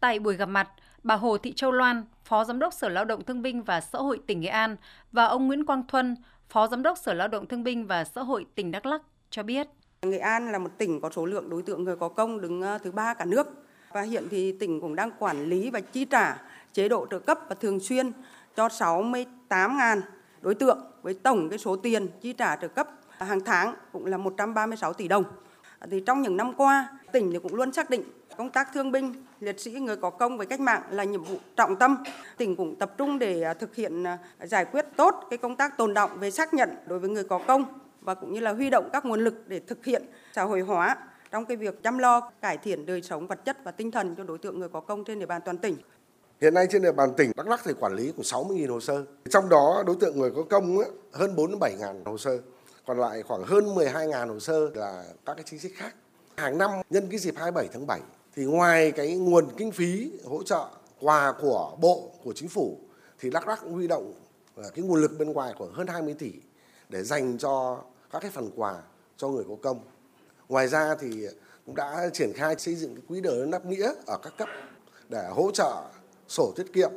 Tại buổi gặp mặt, bà Hồ Thị Châu Loan, Phó Giám đốc Sở Lao động Thương binh và Xã hội tỉnh Nghệ An và ông Nguyễn Quang Thuân, Phó Giám đốc Sở Lao động Thương binh và Xã hội tỉnh Đắk Lắk cho biết. Nghệ An là một tỉnh có số lượng đối tượng người có công đứng ờ, thứ ba cả nước và hiện thì tỉnh cũng đang quản lý và chi trả chế độ trợ cấp và thường xuyên cho 68.000 đối tượng với tổng cái số tiền chi trả trợ cấp hàng tháng cũng là 136 tỷ đồng. Thì trong những năm qua, tỉnh thì cũng luôn xác định công tác thương binh liệt sĩ người có công với cách mạng là nhiệm vụ trọng tâm. Tỉnh cũng tập trung để à, thực hiện à, giải quyết tốt cái công tác tồn động về xác nhận đối với người có công và cũng như là huy động các nguồn lực để thực hiện xã hội hóa trong cái việc chăm lo cải thiện đời sống vật chất và tinh thần cho đối tượng người có công trên địa bàn toàn tỉnh. Hiện nay trên địa bàn tỉnh Đắk Lắk thì quản lý của 60.000 hồ sơ. Trong đó đối tượng người có công ấy, hơn 47.000 hồ sơ. Còn lại khoảng hơn 12.000 hồ sơ là các cái chính sách khác. Hàng năm, nhân cái dịp 27 tháng 7 thì ngoài cái nguồn kinh phí hỗ trợ quà của bộ, của chính phủ, thì Đắk Lắk cũng huy động ờ, cái nguồn lực bên ngoài khoảng hơn 20 tỷ để dành cho các cái phần quà cho người có công. Ngoài ra thì cũng đã triển khai xây dựng cái quỹ đời nắp nghĩa ở các cấp để hỗ trợ sổ tiết kiệm,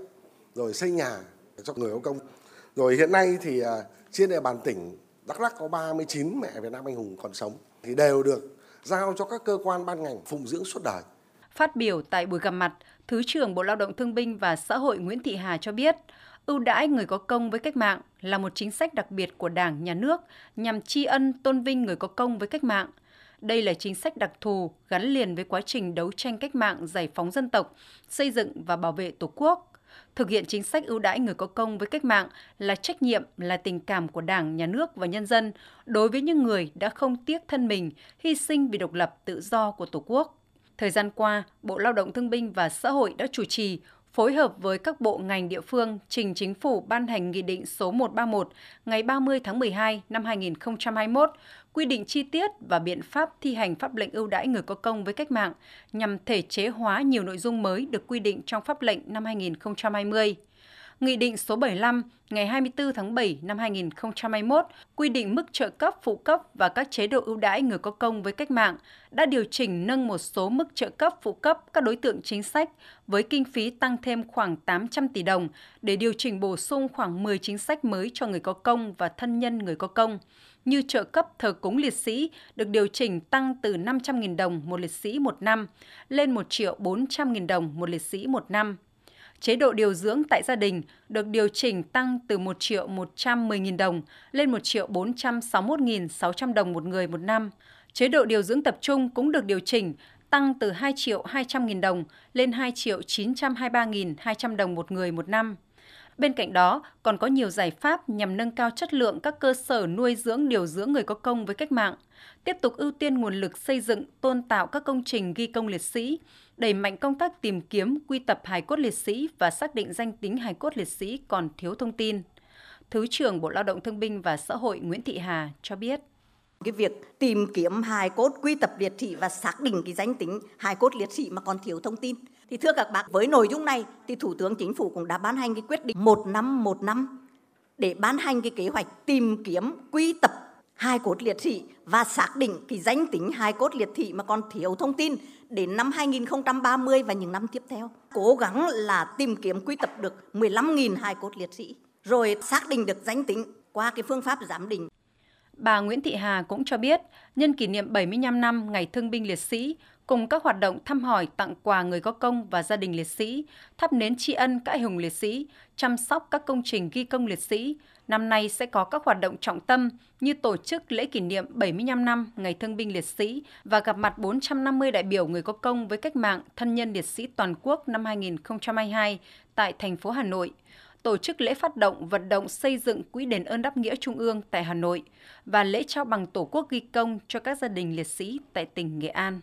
rồi xây nhà cho người có công. Rồi hiện nay thì ờ, trên địa bàn tỉnh Đắk Lắk có 39 mẹ Việt Nam anh hùng còn sống thì đều được giao cho các cơ quan ban ngành phụng dưỡng suốt đời. Phát biểu tại buổi gặp mặt, Thứ trưởng Bộ Lao động Thương binh và Xã hội Nguyễn Thị Hà cho biết, ưu đãi người có công với cách mạng là một chính sách đặc biệt của Đảng, Nhà nước nhằm tri ân tôn vinh người có công với cách mạng. Đây là chính sách đặc thù gắn liền với quá trình đấu tranh cách mạng giải phóng dân tộc, xây dựng và bảo vệ Tổ quốc. Thực hiện chính sách ưu đãi người có công với cách mạng là trách nhiệm, là tình cảm của Đảng, Nhà nước và nhân dân đối với những người đã không tiếc thân mình, hy sinh vì độc lập tự do của Tổ quốc. Thời gian qua, Bộ Lao động Thương binh và Xã hội đã chủ trì phối hợp với các bộ ngành địa phương trình chính phủ ban hành Nghị định số 131 ngày 30 tháng 12 năm 2021 quy định chi tiết và biện pháp thi hành pháp lệnh ưu đãi người có công với cách mạng nhằm thể chế hóa nhiều nội dung mới được quy định trong pháp lệnh năm 2020. Nghị định số 75 ngày 24 tháng 7 năm 2021 quy định mức trợ cấp, phụ cấp và các chế độ ưu đãi người có công với cách mạng đã điều chỉnh nâng một số mức trợ cấp, phụ cấp các đối tượng chính sách với kinh phí tăng thêm khoảng 800 tỷ đồng để điều chỉnh bổ sung khoảng 10 chính sách mới cho người có công và thân nhân người có công, như trợ cấp thờ cúng liệt sĩ được điều chỉnh tăng từ 500.000 đồng một liệt sĩ một năm lên 1 triệu 400.000 đồng một liệt sĩ một năm chế độ điều dưỡng tại gia đình được điều chỉnh tăng từ 1 triệu 110.000 đồng lên 1 triệu 461.600 đồng một người một năm. Chế độ điều dưỡng tập trung cũng được điều chỉnh tăng từ 2 triệu 200.000 đồng lên 2 triệu 923.200 đồng một người một năm. Bên cạnh đó, còn có nhiều giải pháp nhằm nâng cao chất lượng các cơ sở nuôi dưỡng điều dưỡng người có công với cách mạng, tiếp tục ưu tiên nguồn lực xây dựng, tôn tạo các công trình ghi công liệt sĩ, đẩy mạnh công tác tìm kiếm, quy tập hài cốt liệt sĩ và xác định danh tính hài cốt liệt sĩ còn thiếu thông tin. Thứ trưởng Bộ Lao động Thương binh và Xã hội Nguyễn Thị Hà cho biết cái việc tìm kiếm hài cốt quy tập liệt sĩ và xác định cái danh tính hài cốt liệt sĩ mà còn thiếu thông tin thì thưa các bác với nội dung này thì thủ tướng chính phủ cũng đã ban hành cái quyết định một năm một năm để ban hành cái kế hoạch tìm kiếm quy tập hài cốt liệt sĩ và xác định cái danh tính hài cốt liệt sĩ mà còn thiếu thông tin đến năm 2030 và những năm tiếp theo. Cố gắng là tìm kiếm quy tập được 15.000 hài cốt liệt sĩ, rồi xác định được danh tính qua cái phương pháp giám định. Bà Nguyễn Thị Hà cũng cho biết, nhân kỷ niệm 75 năm Ngày Thương binh Liệt sĩ, cùng các hoạt động thăm hỏi, tặng quà người có công và gia đình liệt sĩ, thắp nến tri ân các anh hùng liệt sĩ, chăm sóc các công trình ghi công liệt sĩ. Năm nay sẽ có các hoạt động trọng tâm như tổ chức lễ kỷ niệm 75 năm Ngày Thương binh Liệt sĩ và gặp mặt 450 đại biểu người có công với cách mạng thân nhân liệt sĩ toàn quốc năm 2022 tại thành phố Hà Nội tổ chức lễ phát động vận động xây dựng Quỹ đền ơn đáp nghĩa Trung ương tại Hà Nội và lễ trao bằng Tổ quốc ghi công cho các gia đình liệt sĩ tại tỉnh Nghệ An.